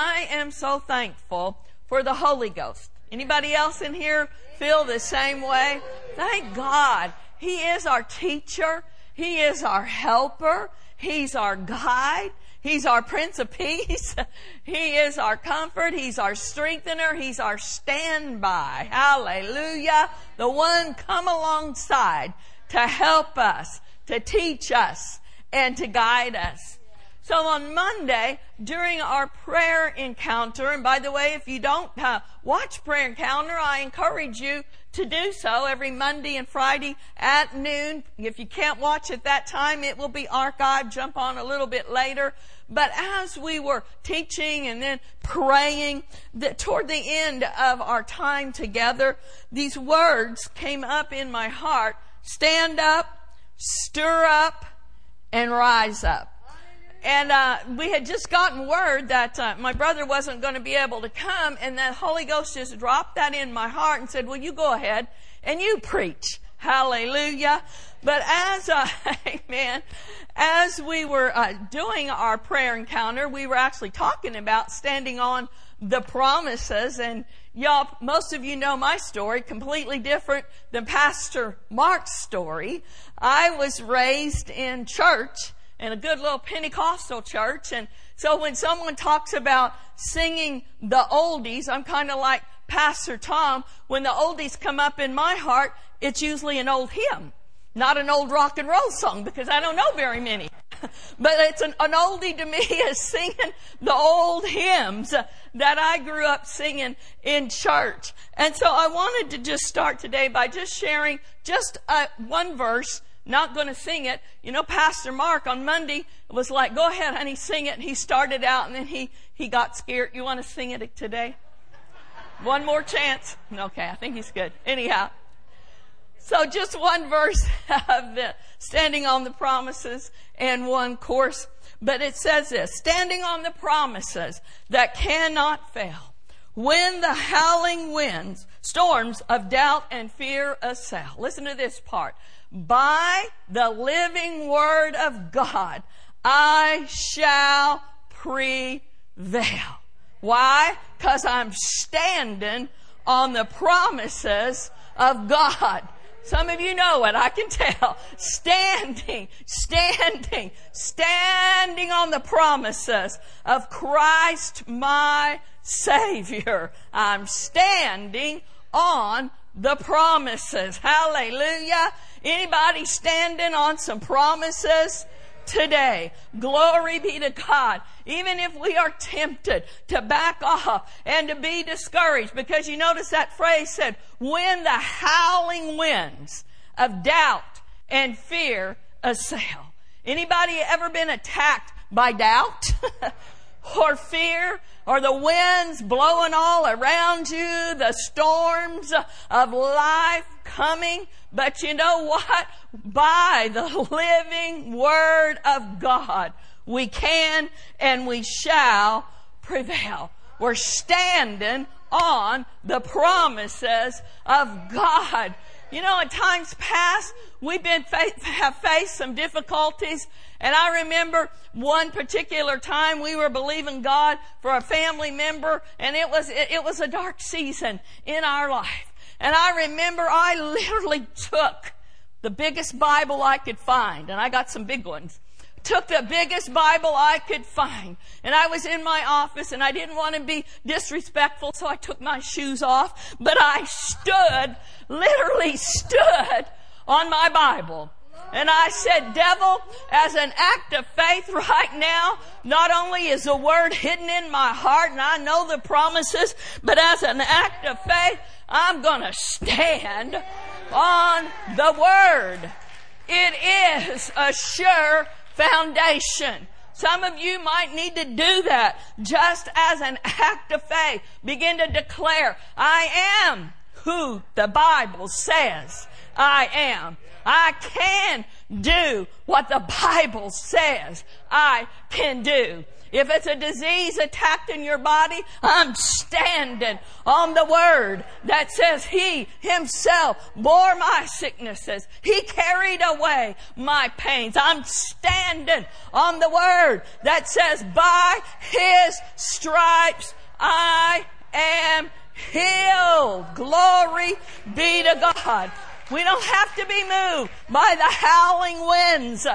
I am so thankful for the Holy Ghost. Anybody else in here feel the same way? Thank God. He is our teacher. He is our helper. He's our guide. He's our Prince of Peace. he is our comfort. He's our strengthener. He's our standby. Hallelujah. The one come alongside to help us, to teach us, and to guide us. So on Monday, during our prayer encounter, and by the way, if you don't uh, watch prayer encounter, I encourage you to do so every Monday and Friday at noon. If you can't watch at that time, it will be archived. Jump on a little bit later. But as we were teaching and then praying, that toward the end of our time together, these words came up in my heart. Stand up, stir up, and rise up and uh, we had just gotten word that uh, my brother wasn't going to be able to come, and the Holy Ghost just dropped that in my heart and said, "Well, you go ahead and you preach." Hallelujah. But as, uh, amen, as we were uh, doing our prayer encounter, we were actually talking about standing on the promises. And y'all, most of you know my story, completely different than Pastor Mark's story. I was raised in church in a good little Pentecostal church. And so when someone talks about singing the oldies, I'm kind of like Pastor Tom. When the oldies come up in my heart, it's usually an old hymn, not an old rock and roll song because I don't know very many. but it's an, an oldie to me is singing the old hymns that I grew up singing in church. And so I wanted to just start today by just sharing just uh, one verse not going to sing it. You know, Pastor Mark on Monday was like, go ahead, honey, sing it. And he started out and then he, he got scared. You want to sing it today? one more chance. Okay, I think he's good. Anyhow. So just one verse of the standing on the promises and one course. But it says this, standing on the promises that cannot fail. When the howling winds, storms of doubt and fear assail. Listen to this part by the living word of God, I shall prevail. Why? Cause I'm standing on the promises of God. Some of you know it, I can tell. Standing, standing, standing on the promises of Christ my Savior. I'm standing on the promises. Hallelujah. Anybody standing on some promises? today. Glory be to God. Even if we are tempted to back off and to be discouraged, because you notice that phrase said, when the howling winds of doubt and fear assail. Anybody ever been attacked by doubt? or fear or the winds blowing all around you, the storms of life coming. But you know what? By the living word of God, we can and we shall prevail. We're standing on the promises of God. You know, at times past, we've been have faced some difficulties, and I remember one particular time we were believing God for a family member, and it was it, it was a dark season in our life. And I remember I literally took the biggest Bible I could find, and I got some big ones took the biggest Bible I could find. And I was in my office and I didn't want to be disrespectful, so I took my shoes off. But I stood, literally stood on my Bible. And I said, devil, as an act of faith right now, not only is the word hidden in my heart and I know the promises, but as an act of faith, I'm gonna stand on the word. It is a sure foundation. Some of you might need to do that just as an act of faith. Begin to declare, I am who the Bible says I am. I can do what the Bible says I can do. If it's a disease attacked in your body, I'm standing on the word that says He Himself bore my sicknesses. He carried away my pains. I'm standing on the word that says by His stripes I am healed. Glory be to God. We don't have to be moved by the howling winds,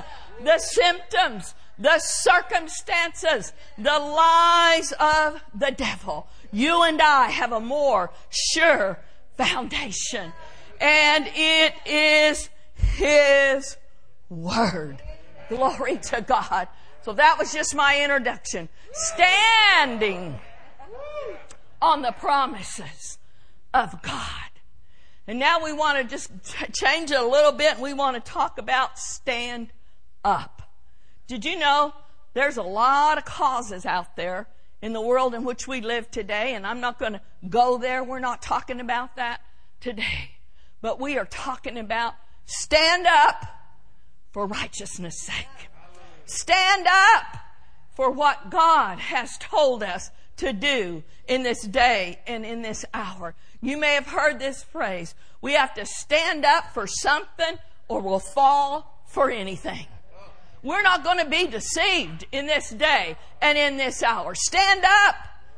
the symptoms, the circumstances, the lies of the devil. You and I have a more sure foundation. And it is His Word. Glory to God. So that was just my introduction. Standing on the promises of God. And now we want to just change it a little bit and we want to talk about stand up. Did you know there's a lot of causes out there in the world in which we live today, and I'm not going to go there. We're not talking about that today. But we are talking about stand up for righteousness' sake. Stand up for what God has told us to do in this day and in this hour. You may have heard this phrase. We have to stand up for something or we'll fall for anything. We're not going to be deceived in this day and in this hour. Stand up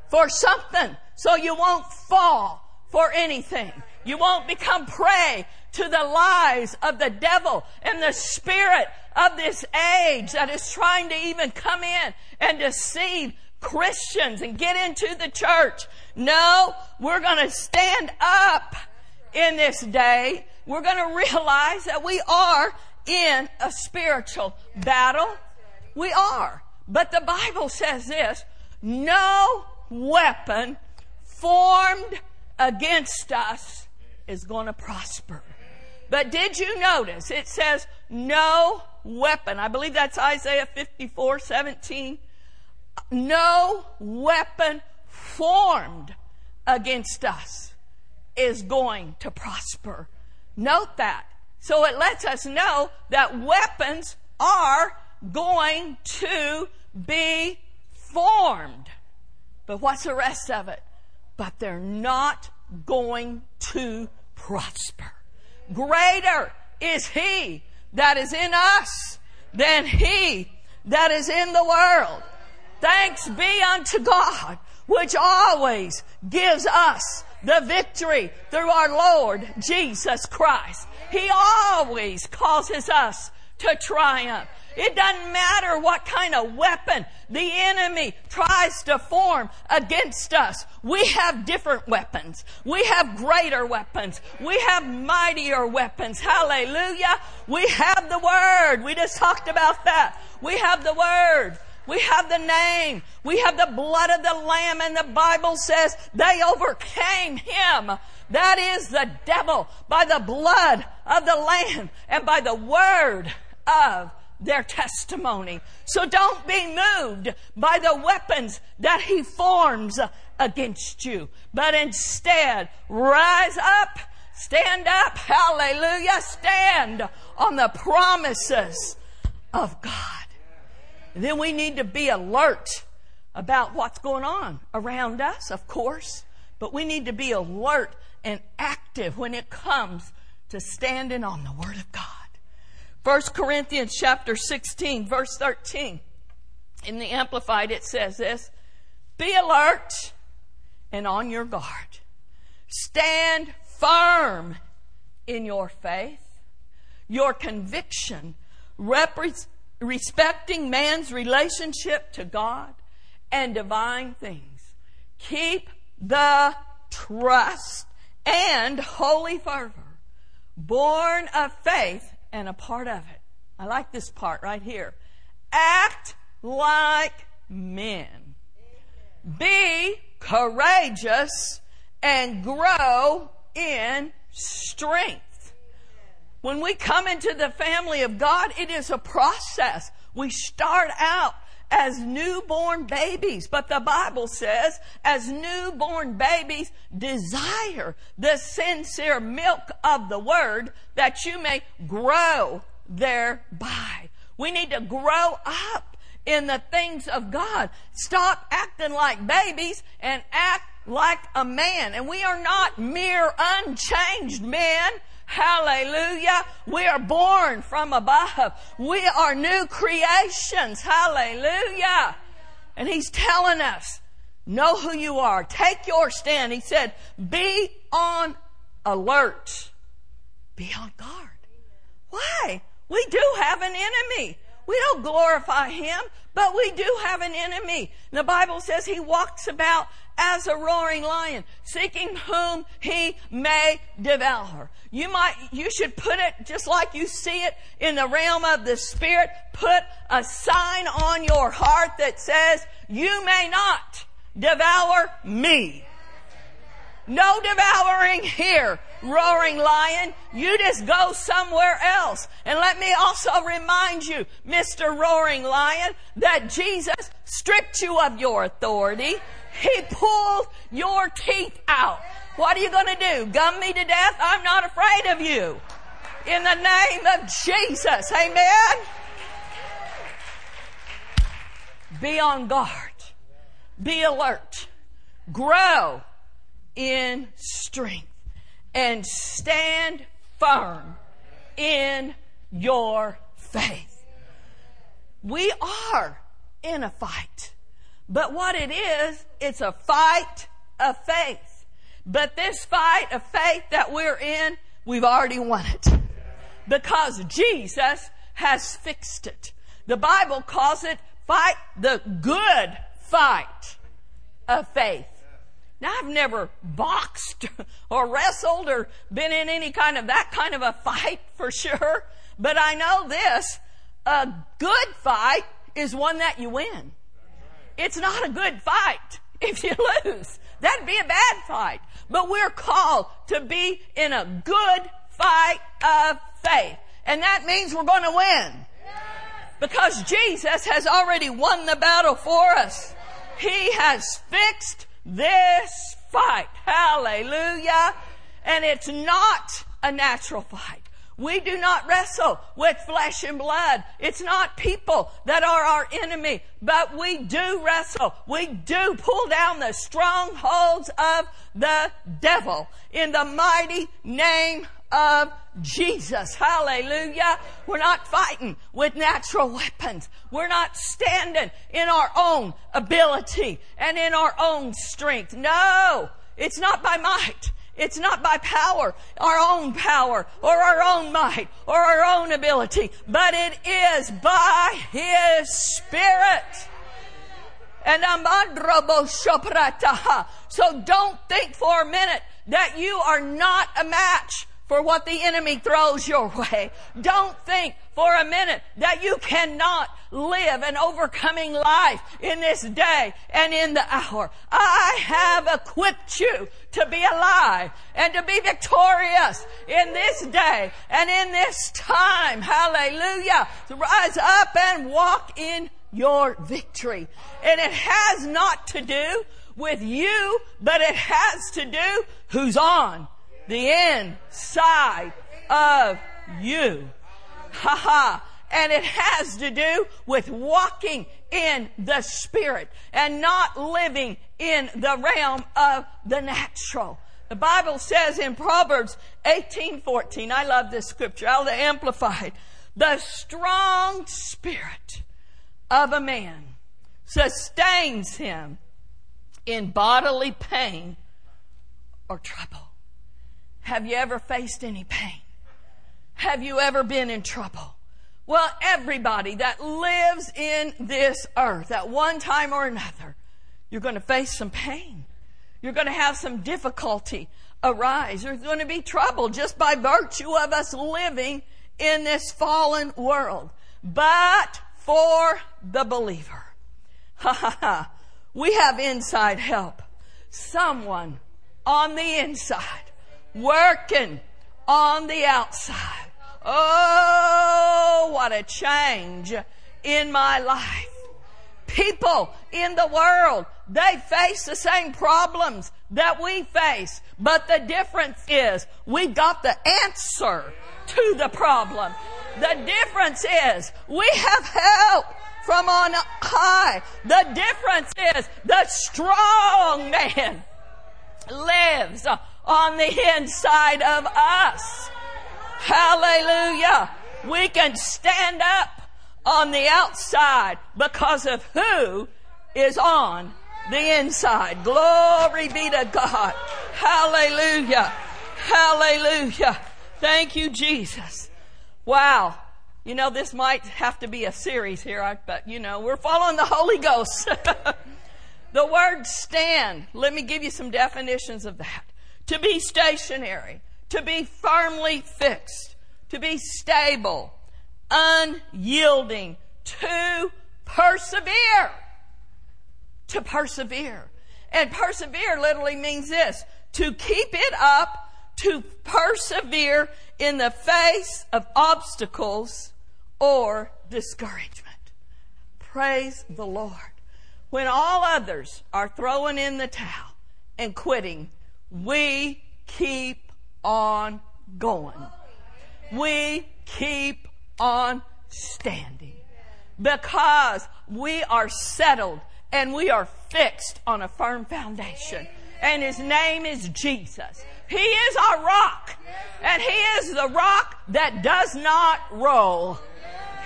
for something so you won't fall for anything. You won't become prey to the lies of the devil and the spirit of this age that is trying to even come in and deceive Christians and get into the church. No, we're going to stand up in this day. We're going to realize that we are in a spiritual battle. We are. But the Bible says this, no weapon formed against us is going to prosper. But did you notice it says no weapon? I believe that's Isaiah 54, 17 no weapon formed against us is going to prosper. Note that. So it lets us know that weapons are going to be formed. But what's the rest of it? But they're not going to prosper. Greater is He that is in us than He that is in the world. Thanks be unto God, which always gives us the victory through our Lord Jesus Christ. He always causes us to triumph. It doesn't matter what kind of weapon the enemy tries to form against us. We have different weapons. We have greater weapons. We have mightier weapons. Hallelujah. We have the Word. We just talked about that. We have the Word. We have the name. We have the blood of the Lamb and the Bible says they overcame him. That is the devil by the blood of the Lamb and by the word of their testimony. So don't be moved by the weapons that he forms against you, but instead rise up, stand up, hallelujah, stand on the promises of God. Then we need to be alert about what's going on around us, of course, but we need to be alert and active when it comes to standing on the Word of God. 1 Corinthians chapter 16, verse 13. In the Amplified, it says this Be alert and on your guard. Stand firm in your faith. Your conviction respecting man's relationship to God and divine things. Keep the trust and holy fervor, born of faith and a part of it. I like this part right here. Act like men. Be courageous and grow in strength. When we come into the family of God, it is a process. We start out as newborn babies, but the Bible says, as newborn babies, desire the sincere milk of the word that you may grow thereby. We need to grow up in the things of God. Stop acting like babies and act like a man. And we are not mere unchanged men. Hallelujah. We are born from above. We are new creations. Hallelujah. And he's telling us, know who you are. Take your stand. He said, be on alert. Be on guard. Why? We do have an enemy. We don't glorify him, but we do have an enemy. the Bible says he walks about as a roaring lion, seeking whom he may devour. You might, you should put it just like you see it in the realm of the spirit. Put a sign on your heart that says, you may not devour me. No devouring here, roaring lion. You just go somewhere else. And let me also remind you, Mr. Roaring Lion, that Jesus stripped you of your authority. He pulled your teeth out. What are you going to do? Gum me to death? I'm not afraid of you. In the name of Jesus. Amen. Be on guard. Be alert. Grow in strength and stand firm in your faith. We are in a fight. But what it is, it's a fight of faith. But this fight of faith that we're in, we've already won it. Because Jesus has fixed it. The Bible calls it fight the good fight of faith. Now I've never boxed or wrestled or been in any kind of that kind of a fight for sure. But I know this, a good fight is one that you win. It's not a good fight if you lose. That'd be a bad fight. But we're called to be in a good fight of faith. And that means we're going to win. Because Jesus has already won the battle for us. He has fixed this fight. Hallelujah. And it's not a natural fight. We do not wrestle with flesh and blood. It's not people that are our enemy, but we do wrestle. We do pull down the strongholds of the devil in the mighty name of Jesus. Hallelujah. We're not fighting with natural weapons. We're not standing in our own ability and in our own strength. No, it's not by might. It's not by power, our own power, or our own might, or our own ability, but it is by His Spirit. And so don't think for a minute that you are not a match for what the enemy throws your way. Don't think for a minute that you cannot live an overcoming life in this day and in the hour. I have equipped you to be alive and to be victorious in this day and in this time. Hallelujah. To rise up and walk in your victory. And it has not to do with you, but it has to do who's on the inside of you. Ha ha. And it has to do with walking in the spirit and not living in the realm of the natural. The Bible says in Proverbs 18:14, I love this scripture, I'll amplify it. The strong spirit of a man sustains him in bodily pain or trouble. Have you ever faced any pain? Have you ever been in trouble? Well, everybody that lives in this earth at one time or another, you're going to face some pain. You're going to have some difficulty arise. There's going to be trouble just by virtue of us living in this fallen world. But for the believer, ha ha ha, we have inside help. Someone on the inside working on the outside. Oh, what a change in my life. People in the world, they face the same problems that we face, but the difference is we've got the answer to the problem. The difference is we have help from on high. The difference is the strong man lives on the inside of us. Hallelujah. We can stand up on the outside because of who is on the inside. Glory be to God. Hallelujah. Hallelujah. Thank you, Jesus. Wow. You know, this might have to be a series here, but you know, we're following the Holy Ghost. the word stand, let me give you some definitions of that. To be stationary, to be firmly fixed, to be stable, unyielding, to persevere. To persevere. And persevere literally means this to keep it up, to persevere in the face of obstacles or discouragement. Praise the Lord. When all others are throwing in the towel and quitting, we keep on going. We keep on standing because we are settled and we are fixed on a firm foundation. And his name is Jesus. He is our rock. And he is the rock that does not roll.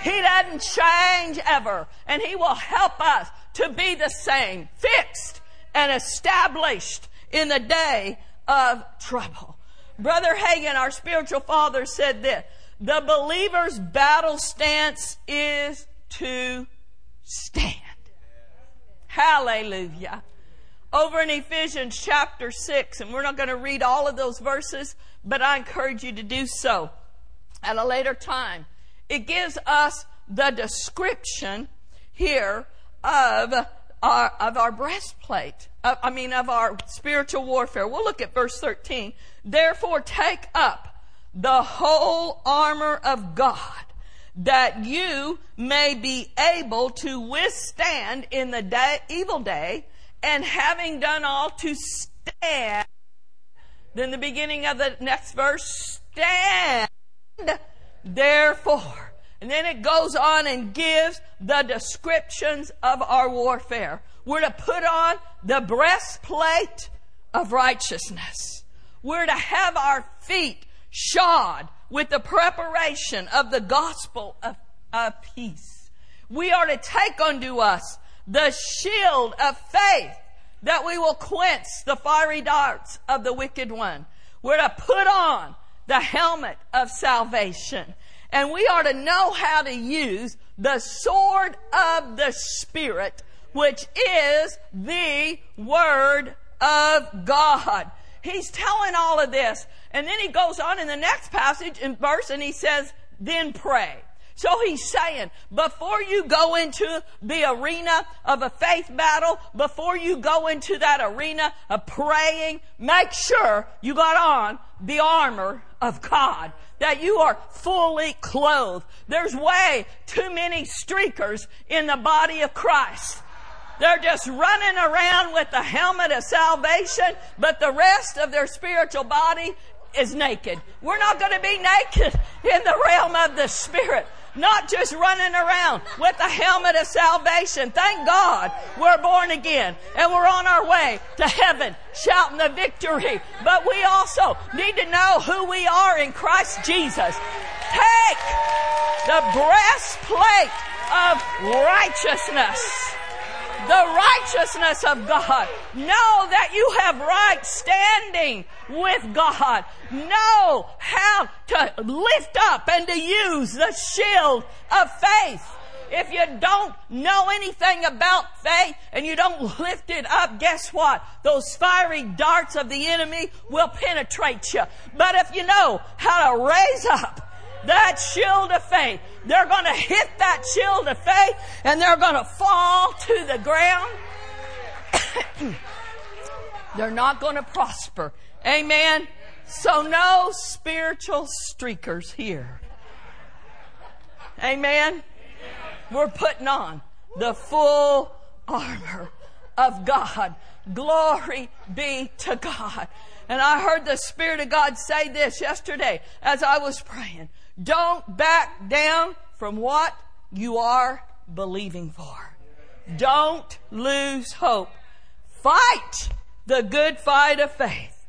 He doesn't change ever. And he will help us to be the same, fixed and established in the day of trouble. Brother Hagin, our spiritual father, said this the believer's battle stance is to stand. Hallelujah. Over in Ephesians chapter 6, and we're not going to read all of those verses, but I encourage you to do so at a later time. It gives us the description here of our, of our breastplate. Of, I mean, of our spiritual warfare. We'll look at verse 13. Therefore, take up the whole armor of God that you may be able to withstand in the day, evil day and having done all to stand. Then the beginning of the next verse, stand therefore. And then it goes on and gives the descriptions of our warfare. We're to put on the breastplate of righteousness. We're to have our feet shod with the preparation of the gospel of, of peace. We are to take unto us the shield of faith that we will quench the fiery darts of the wicked one. We're to put on the helmet of salvation. And we are to know how to use the sword of the Spirit, which is the Word of God. He's telling all of this. And then he goes on in the next passage in verse and he says, then pray. So he's saying, before you go into the arena of a faith battle, before you go into that arena of praying, make sure you got on the armor of God. That you are fully clothed. There's way too many streakers in the body of Christ. They're just running around with the helmet of salvation, but the rest of their spiritual body is naked. We're not going to be naked in the realm of the Spirit. Not just running around with the helmet of salvation. Thank God we're born again and we're on our way to heaven shouting the victory. But we also need to know who we are in Christ Jesus. Take the breastplate of righteousness the righteousness of God. Know that you have right standing with God. Know how to lift up and to use the shield of faith. If you don't know anything about faith and you don't lift it up, guess what? Those fiery darts of the enemy will penetrate you. But if you know how to raise up that shield of faith. They're going to hit that shield of faith and they're going to fall to the ground. they're not going to prosper. Amen. So no spiritual streakers here. Amen. We're putting on the full armor of God. Glory be to God. And I heard the Spirit of God say this yesterday as I was praying. Don't back down from what you are believing for. Don't lose hope. Fight the good fight of faith.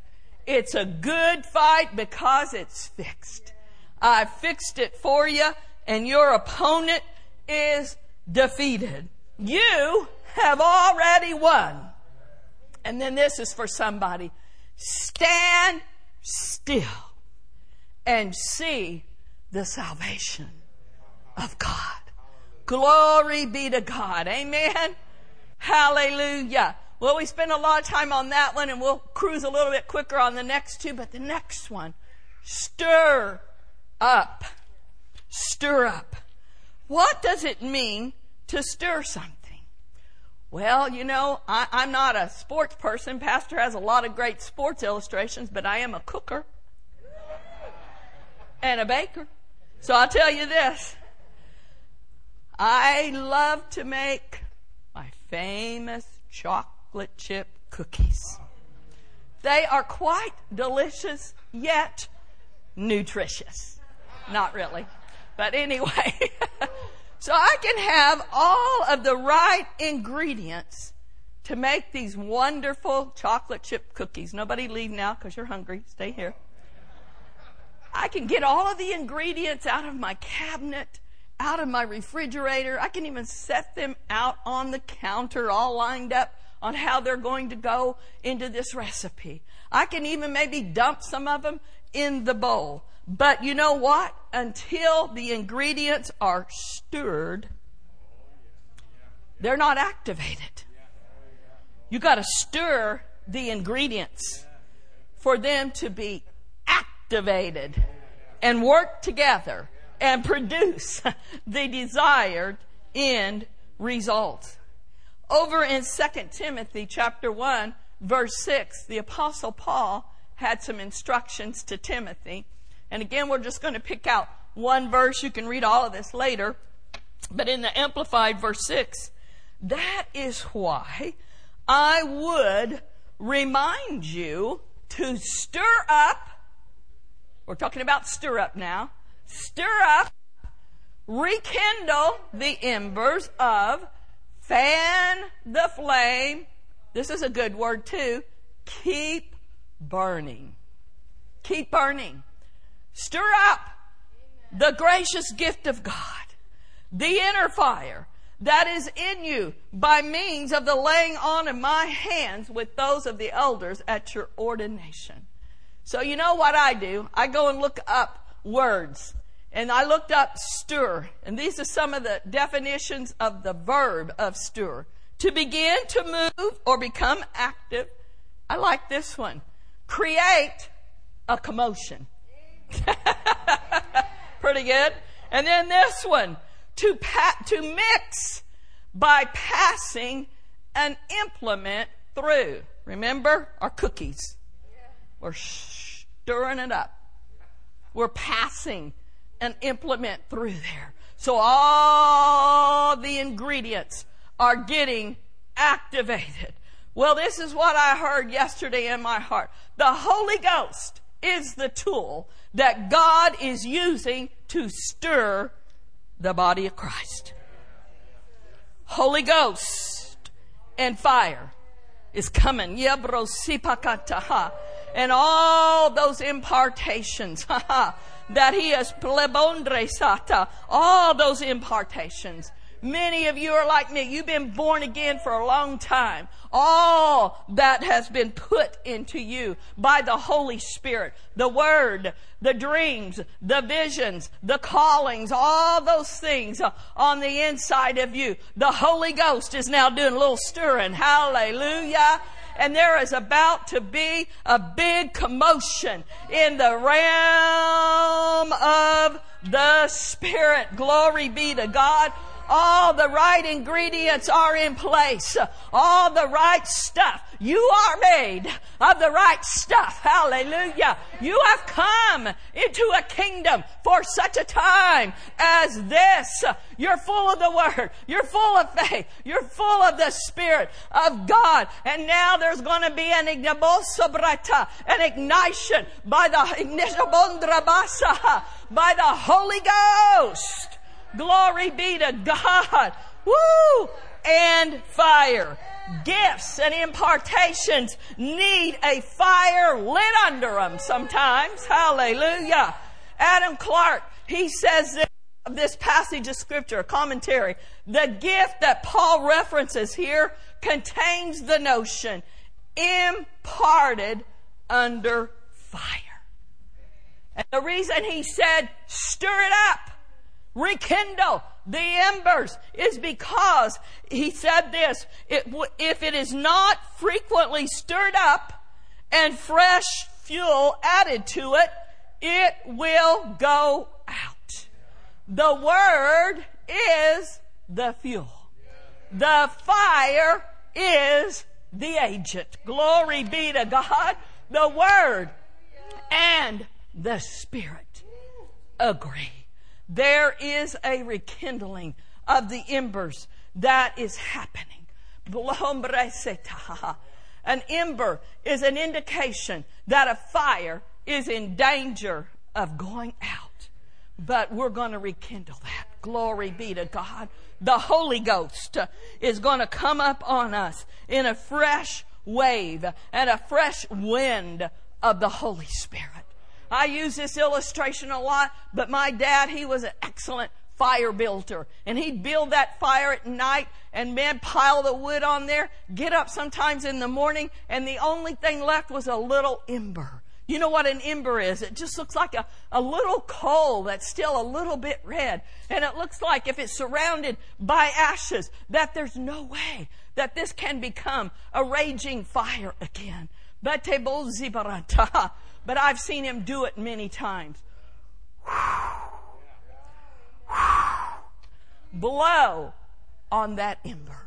It's a good fight because it's fixed. I fixed it for you and your opponent is defeated. You have already won. And then this is for somebody. Stand still and see the salvation of God. Glory be to God. Amen. Hallelujah. Well, we spend a lot of time on that one and we'll cruise a little bit quicker on the next two, but the next one, stir up. Stir up. What does it mean to stir something? Well, you know, I, am not a sports person. Pastor has a lot of great sports illustrations, but I am a cooker and a baker. So I'll tell you this. I love to make my famous chocolate chip cookies. They are quite delicious, yet nutritious. Not really. But anyway. So I can have all of the right ingredients to make these wonderful chocolate chip cookies. Nobody leave now because you're hungry. Stay here. I can get all of the ingredients out of my cabinet, out of my refrigerator. I can even set them out on the counter all lined up on how they're going to go into this recipe. I can even maybe dump some of them in the bowl. But you know what? Until the ingredients are stirred, they're not activated. You got to stir the ingredients for them to be activated and work together and produce the desired end result. Over in 2 Timothy chapter 1 verse 6, the apostle Paul had some instructions to Timothy and again, we're just going to pick out one verse. You can read all of this later. But in the Amplified verse 6, that is why I would remind you to stir up. We're talking about stir up now. Stir up, rekindle the embers of, fan the flame. This is a good word too. Keep burning. Keep burning. Stir up the gracious gift of God, the inner fire that is in you by means of the laying on of my hands with those of the elders at your ordination. So you know what I do? I go and look up words. And I looked up stir, and these are some of the definitions of the verb of stir. To begin to move or become active. I like this one. Create a commotion. Pretty good. And then this one, to pa- to mix by passing an implement through. Remember our cookies. We're stirring it up. We're passing an implement through there. So all the ingredients are getting activated. Well, this is what I heard yesterday in my heart. The Holy Ghost is the tool that God is using to stir the body of Christ. Holy Ghost and fire is coming. And all those impartations that he has plebondresata, all those impartations Many of you are like me. You've been born again for a long time. All that has been put into you by the Holy Spirit, the Word, the dreams, the visions, the callings, all those things on the inside of you. The Holy Ghost is now doing a little stirring. Hallelujah and there is about to be a big commotion in the realm of the Spirit. Glory be to God. All the right ingredients are in place. All the right stuff. You are made of the right stuff. Hallelujah. You have come into a kingdom for such a time as this. You're full of the Word. You're full of faith. You're full of the Spirit of God. And now there's going to be an an ignition by the by the Holy Ghost. Glory be to God. Woo! And fire. Gifts and impartations need a fire lit under them sometimes. Hallelujah. Adam Clarke, he says this, this passage of scripture, commentary. The gift that Paul references here contains the notion imparted under fire. And the reason he said, stir it up, rekindle the embers is because he said this, it, if it is not frequently stirred up and fresh fuel added to it, it will go out. The word is the fuel. The fire is the agent. Glory be to God. The word and the spirit agree. There is a rekindling of the embers that is happening. An ember is an indication that a fire is in danger of going out. But we're going to rekindle that. Glory be to God. The Holy Ghost is going to come up on us in a fresh wave and a fresh wind of the Holy Spirit. I use this illustration a lot, but my dad, he was an excellent fire builder. And he'd build that fire at night and man pile the wood on there, get up sometimes in the morning, and the only thing left was a little ember. You know what an ember is? It just looks like a, a little coal that's still a little bit red. And it looks like if it's surrounded by ashes, that there's no way that this can become a raging fire again. But I've seen him do it many times. Blow on that ember.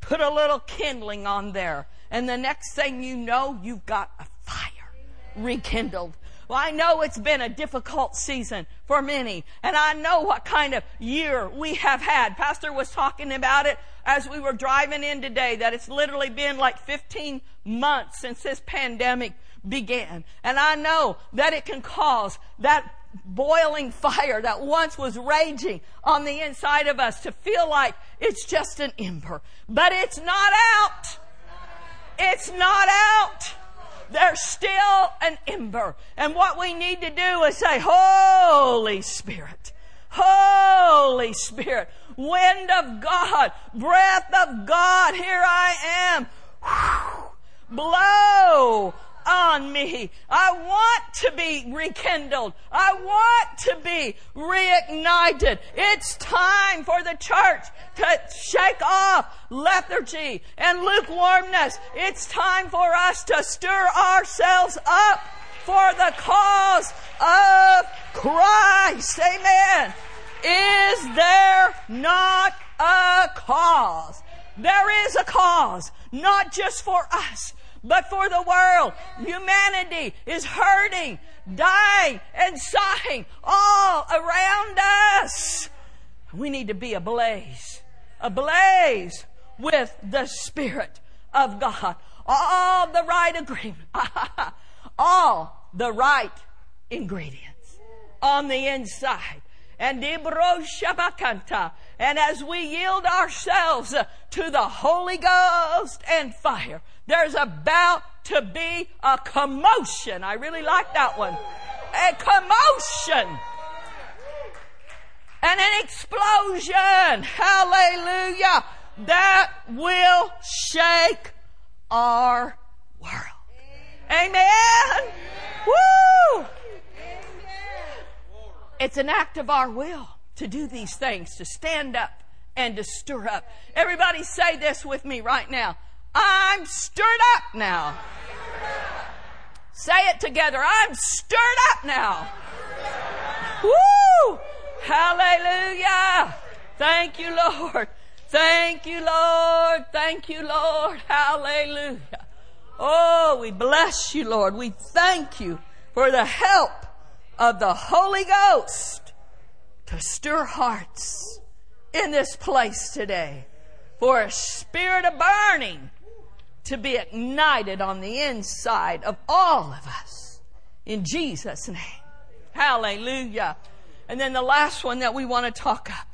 Put a little kindling on there. And the next thing you know, you've got a fire rekindled. Well, I know it's been a difficult season for many, and I know what kind of year we have had. Pastor was talking about it as we were driving in today, that it's literally been like 15 months since this pandemic began. And I know that it can cause that boiling fire that once was raging on the inside of us to feel like it's just an ember. But it's not out. It's not out there's still an ember. And what we need to do is say, Holy Spirit, Holy Spirit, wind of God, breath of God, here I am. Blow on me. I want to be rekindled. I want to be reignited. It's time for the church to shake off lethargy and lukewarmness. It's time for us to stir ourselves up for the cause of Christ. Amen. Is there not a cause? There is a cause, not just for us, but for the world. Humanity is hurting, dying, and sighing all around us. We need to be ablaze, ablaze with the Spirit of God. All the right agreement, all the right ingredients on the inside. And. And as we yield ourselves to the Holy Ghost and fire, there's about to be a commotion. I really like that one. A commotion. And an explosion. Hallelujah. That will shake our world. Amen. Woo! It's an act of our will to do these things, to stand up and to stir up. Everybody say this with me right now. I'm stirred up now. Say it together. I'm stirred up now. Woo! Hallelujah. Thank you, Lord. Thank you, Lord. Thank you, Lord. Hallelujah. Oh, we bless you, Lord. We thank you for the help of the Holy Ghost to stir hearts in this place today for a spirit of burning to be ignited on the inside of all of us. In Jesus' name. Hallelujah. And then the last one that we want to talk up,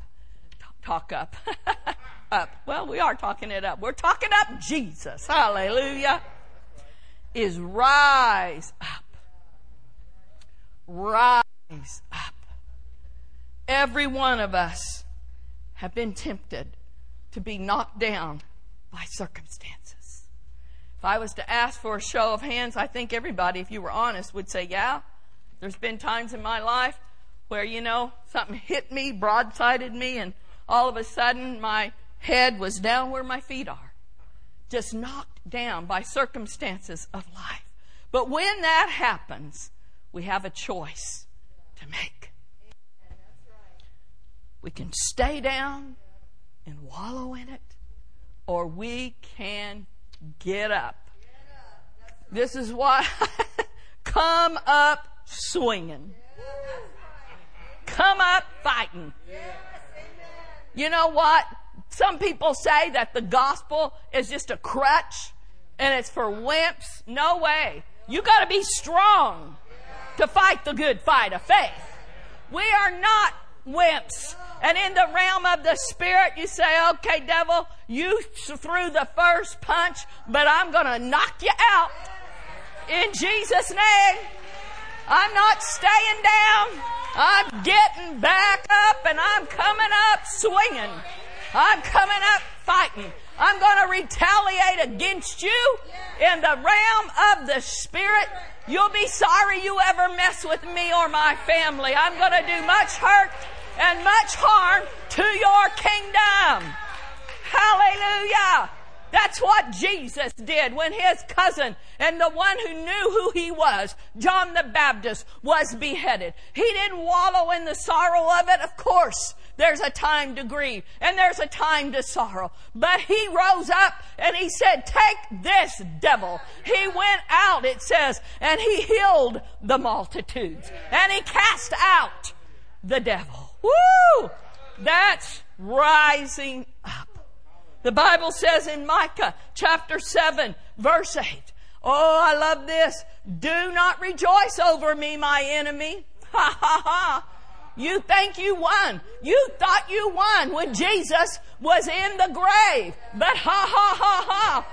talk up. up. Well, we are talking it up. We're talking up Jesus. Hallelujah. Is rise up. Rise up. Every one of us have been tempted to be knocked down by circumstances. If I was to ask for a show of hands, I think everybody, if you were honest, would say, yeah. There's been times in my life where, you know, something hit me, broadsided me, and all of a sudden my head was down where my feet are. Just knocked down by circumstances of life. But when that happens, we have a choice to make. We can stay down and wallow in it, or we can get up. This is why come up swinging. Come up fighting. You know what? Some people say that the gospel is just a crutch and it's for wimps. No way. You gotta be strong to fight the good fight of faith. We are not wimps. And in the realm of the spirit, you say, okay, devil, you threw the first punch, but I'm gonna knock you out. In Jesus' name. I'm not staying down. I'm getting back up and I'm coming up swinging. I'm coming up fighting. I'm going to retaliate against you in the realm of the spirit. You'll be sorry you ever mess with me or my family. I'm going to do much hurt and much harm to your kingdom. Hallelujah. That's what Jesus did when his cousin and the one who knew who he was, John the Baptist, was beheaded. He didn't wallow in the sorrow of it. Of course, there's a time to grieve and there's a time to sorrow. But he rose up and he said, take this devil. He went out, it says, and he healed the multitudes and he cast out the devil. Woo! That's rising up. The Bible says in Micah chapter 7 verse 8, Oh, I love this. Do not rejoice over me, my enemy. Ha ha ha. You think you won. You thought you won when Jesus was in the grave. But ha ha ha ha.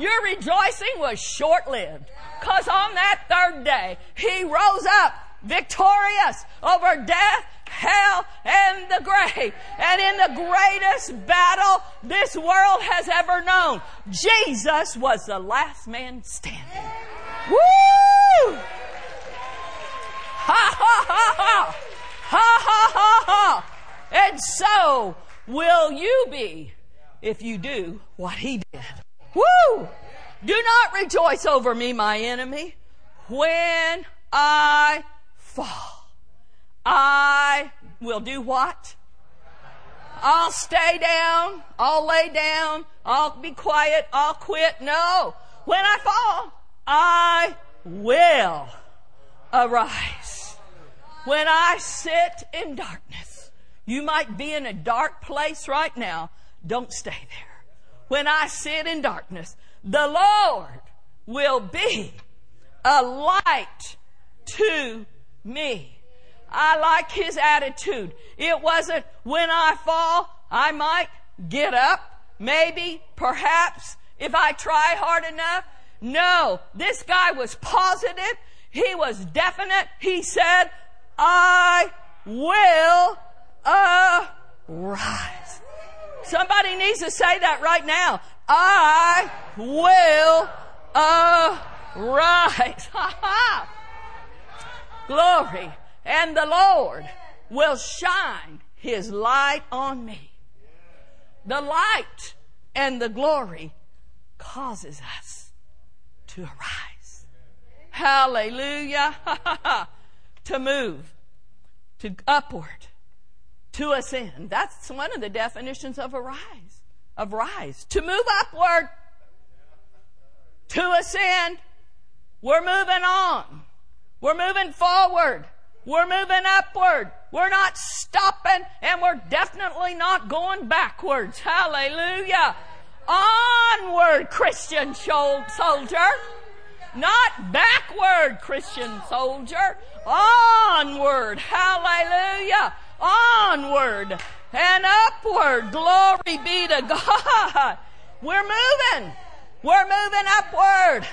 Your rejoicing was short lived. Cause on that third day, He rose up victorious over death, hell, and the grave. And in the greatest battle this world has ever known, Jesus was the last man standing. Woo! Ha ha ha ha! Ha ha ha ha! And so will you be if you do what he did. Woo! Do not rejoice over me, my enemy, when I fall. I will do what? I'll stay down. I'll lay down. I'll be quiet. I'll quit. No. When I fall, I will arise. When I sit in darkness, you might be in a dark place right now. Don't stay there. When I sit in darkness, the Lord will be a light to me. I like his attitude. It wasn't when I fall, I might get up, maybe, perhaps, if I try hard enough. No, this guy was positive. He was definite. He said, I will arise. Somebody needs to say that right now. I will arise. Glory. And the Lord will shine his light on me. The light and the glory causes us to arise. Hallelujah. to move, to upward, to ascend. That's one of the definitions of arise, of rise. To move upward, to ascend. We're moving on. We're moving forward. We're moving upward. We're not stopping and we're definitely not going backwards. Hallelujah. Onward, Christian soldier. Not backward, Christian soldier. Onward. Hallelujah. Onward. and upward. Glory be to God. We're moving. We're moving upward.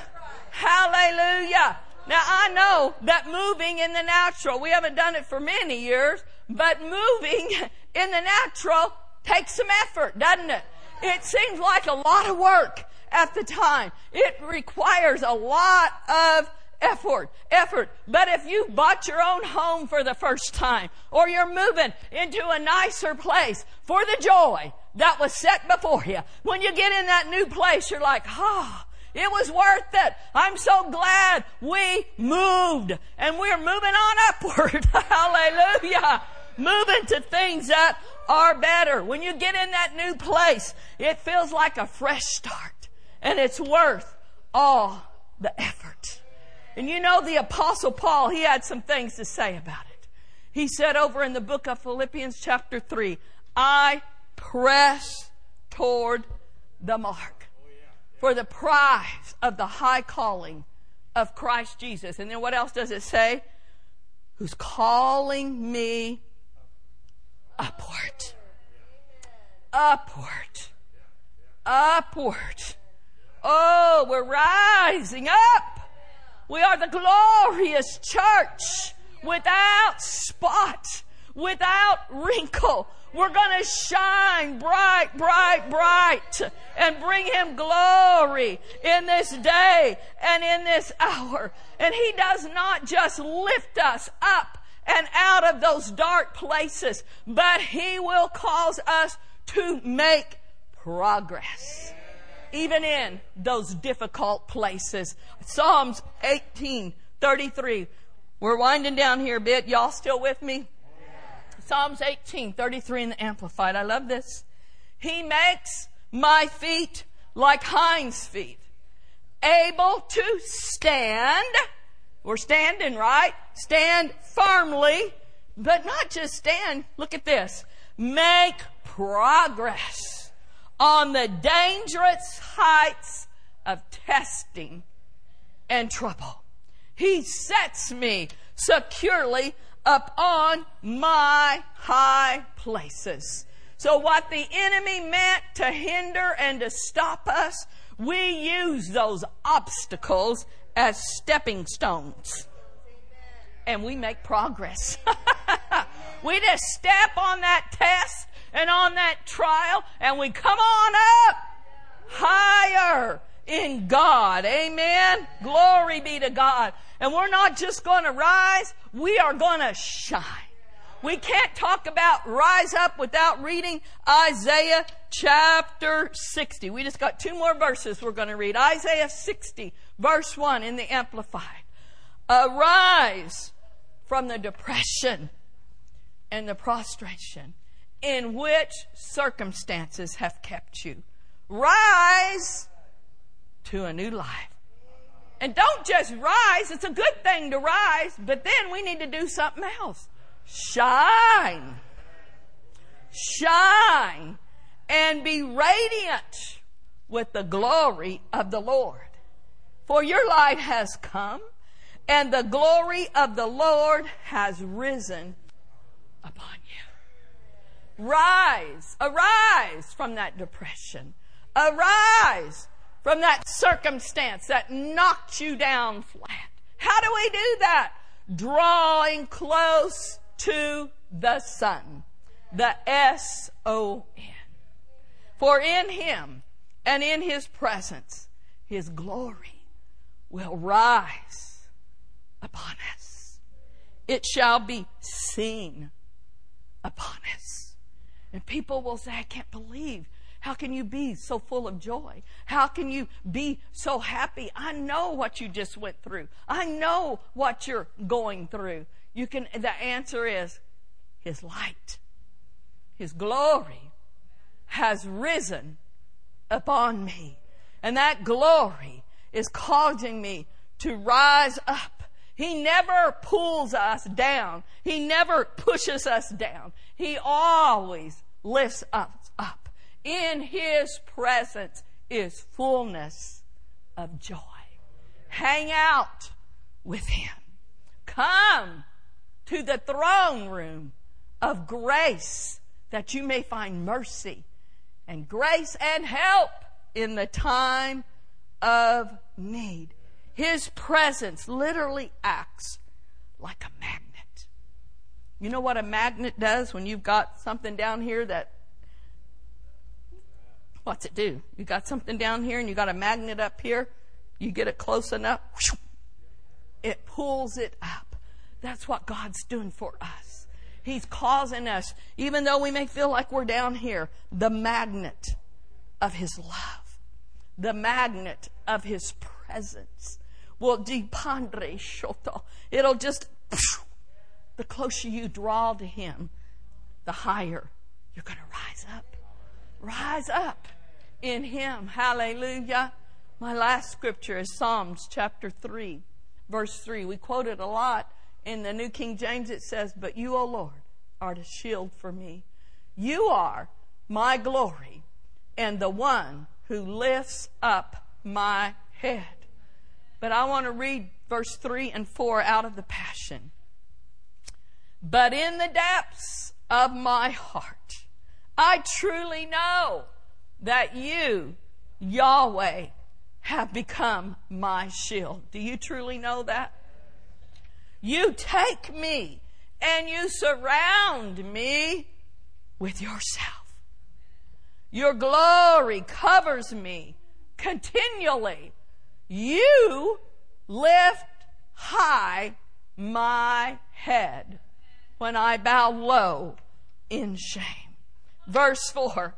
Hallelujah. Now I know that moving in the natural, we haven't done it for many years, but moving in the natural takes some effort, doesn't it? It seems like a lot of work at the time. It requires a lot of effort, effort. But if you bought your own home for the first time, or you're moving into a nicer place for the joy that was set before you, when you get in that new place, you're like, ah, oh, it was worth it. I'm so glad we moved and we're moving on upward. Hallelujah. Moving to things that are better. When you get in that new place, it feels like a fresh start and it's worth all the effort. And you know, the apostle Paul, he had some things to say about it. He said over in the book of Philippians chapter 3, I press toward the mark for the prize of the high calling of Christ Jesus. And then what else does it say? Who's calling me upward. Upward. Upward. Oh, we're rising up. We are the glorious church without spot, without wrinkle. We're going to shine bright, bright, bright and bring Him glory in this day and in this hour. And He does not just lift us up and out of those dark places, but He will cause us to make progress even in those difficult places. Psalms 18, 33. We're winding down here a bit. Y'all still with me? Psalms 18, 33 in the Amplified. I love this. He makes my feet like hinds' feet, able to stand. We're standing, right? Stand firmly, but not just stand. Look at this. Make progress on the dangerous heights of testing and trouble. He sets me securely upon my high places. So what the enemy meant to hinder and to stop us, we use those obstacles as stepping stones. And we make progress. we just step on that test and on that trial and we come on up higher in God. Amen. Glory be to God. And we're not just going to rise, we are going to shine. We can't talk about rise up without reading Isaiah chapter 60. We just got two more verses we're going to read. Isaiah 60, verse 1 in the Amplified. Arise from the depression and the prostration in which circumstances have kept you. Rise to a new life. And don't just rise. It's a good thing to rise, but then we need to do something else. Shine. Shine and be radiant with the glory of the Lord. For your light has come and the glory of the Lord has risen upon you. Rise, arise from that depression. Arise from that circumstance that knocked you down flat. How do we do that? Drawing close to the Son, the S O N. For in Him and in His presence, His glory will rise upon us. It shall be seen upon us. And people will say, I can't believe. How can you be so full of joy? How can you be so happy? I know what you just went through. I know what you're going through. You can, the answer is His light, His glory has risen upon me. And that glory is causing me to rise up he never pulls us down. He never pushes us down. He always lifts us up. In His presence is fullness of joy. Hang out with Him. Come to the throne room of grace that you may find mercy and grace and help in the time of need. His presence literally acts like a magnet. You know what a magnet does when you've got something down here that what's it do? You got something down here and you got a magnet up here. You get it close enough, it pulls it up. That's what God's doing for us. He's causing us, even though we may feel like we're down here, the magnet of His love, the magnet of His presence will dependre shoto. It'll just, the closer you draw to Him, the higher you're going to rise up. Rise up in Him. Hallelujah. My last scripture is Psalms chapter 3, verse 3. We quote it a lot in the New King James. It says, But you, O Lord, are a shield for me. You are my glory and the one who lifts up my head. But I want to read verse 3 and 4 out of the Passion. But in the depths of my heart, I truly know that you, Yahweh, have become my shield. Do you truly know that? You take me and you surround me with yourself. Your glory covers me continually. You lift high my head when I bow low in shame. Verse 4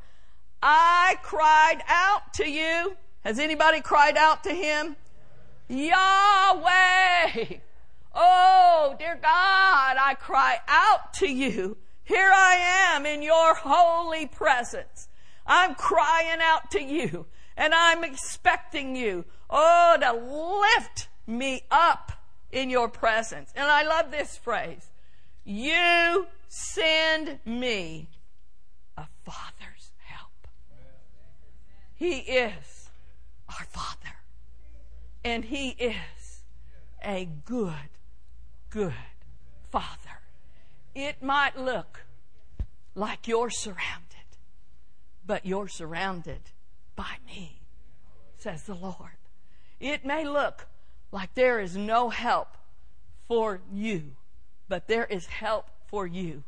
I cried out to you has anybody cried out to him? Yahweh! Oh, dear God, I cry out to you. Here I am in your holy presence. I'm crying out to you and I'm expecting you, oh, to lift me up in your presence. And I love this phrase. You send me a father's help. He is our Father. And He is a good, good Father. It might look like you're surrounded, but you're surrounded by me, says the Lord. It may look like there is no help for you, but there is help for you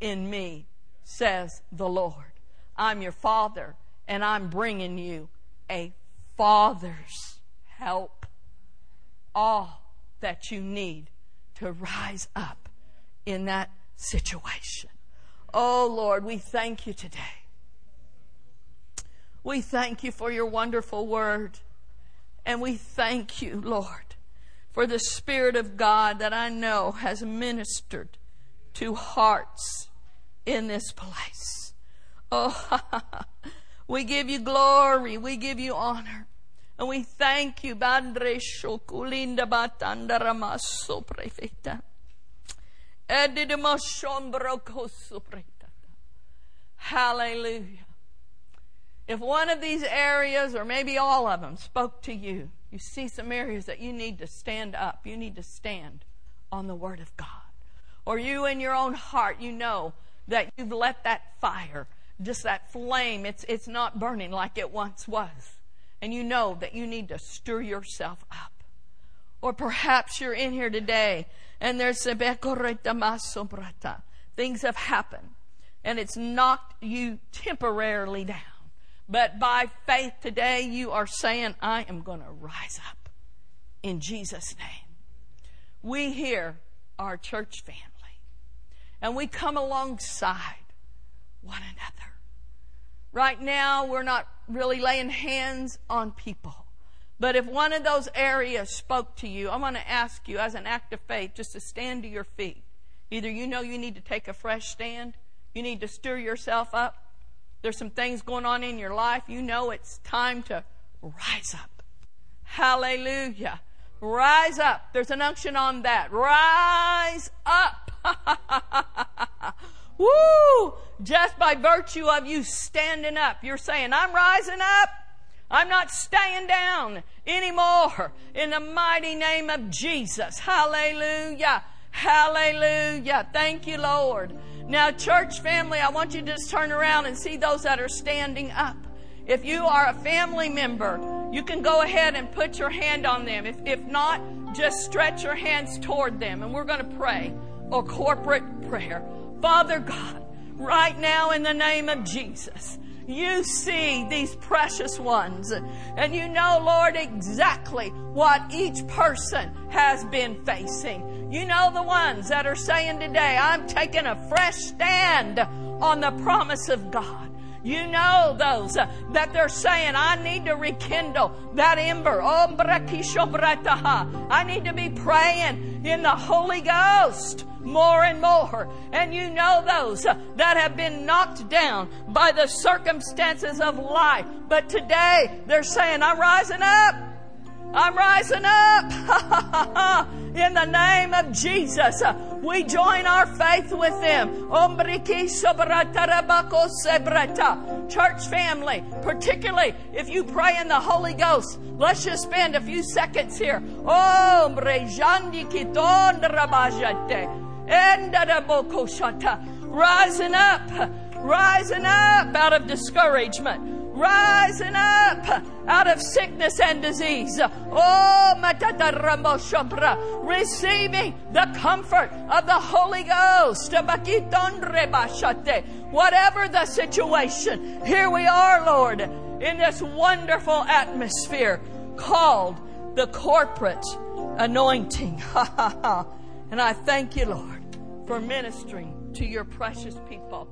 in me, says the Lord. I'm your Father, and I'm bringing you a Father's help. All that you need to rise up in that situation. Oh Lord, we thank you today. We thank you for your wonderful word. And we thank you, Lord, for the Spirit of God that I know has ministered to hearts in this place. Oh, We give you glory. We give you honor. And we thank you. Hallelujah. If one of these areas, or maybe all of them, spoke to you, you see some areas that you need to stand up. You need to stand on the Word of God. Or you in your own heart, you know that you've let that fire just that flame, it's, it's not burning like it once was. And you know that you need to stir yourself up. Or perhaps you're in here today and there's things have happened and it's knocked you temporarily down. But by faith today, you are saying, I am going to rise up in Jesus' name. We here are church family and we come alongside one another. Right now, we're not really laying hands on people. But if one of those areas spoke to you, I want to ask you as an act of faith just to stand to your feet. Either you know you need to take a fresh stand, you need to stir yourself up. There's some things going on in your life. You know it's time to rise up. Hallelujah. Rise up. There's an unction on that. Rise up. Woo! Just by virtue of you standing up, you're saying, I'm rising up. I'm not staying down anymore in the mighty name of Jesus. Hallelujah. Hallelujah. Thank you, Lord. Now, church family, I want you to just turn around and see those that are standing up. If you are a family member, you can go ahead and put your hand on them. If, if not, just stretch your hands toward them and we're going to pray a corporate prayer. Father God, right now in the name of Jesus, you see these precious ones and you know, Lord, exactly what each person has been facing. You know the ones that are saying today, I'm taking a fresh stand on the promise of God. You know those uh, that they're saying, I need to rekindle that ember. I need to be praying in the Holy Ghost more and more. And you know those uh, that have been knocked down by the circumstances of life. But today they're saying, I'm rising up. I'm rising up in the name of Jesus. We join our faith with them. Church family, particularly if you pray in the Holy Ghost, let's just spend a few seconds here. Rising up, rising up out of discouragement rising up out of sickness and disease. Oh, receiving the comfort of the Holy Ghost. Whatever the situation, here we are, Lord, in this wonderful atmosphere called the corporate anointing. and I thank you, Lord, for ministering to your precious people.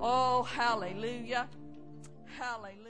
Oh, hallelujah. Hallelujah.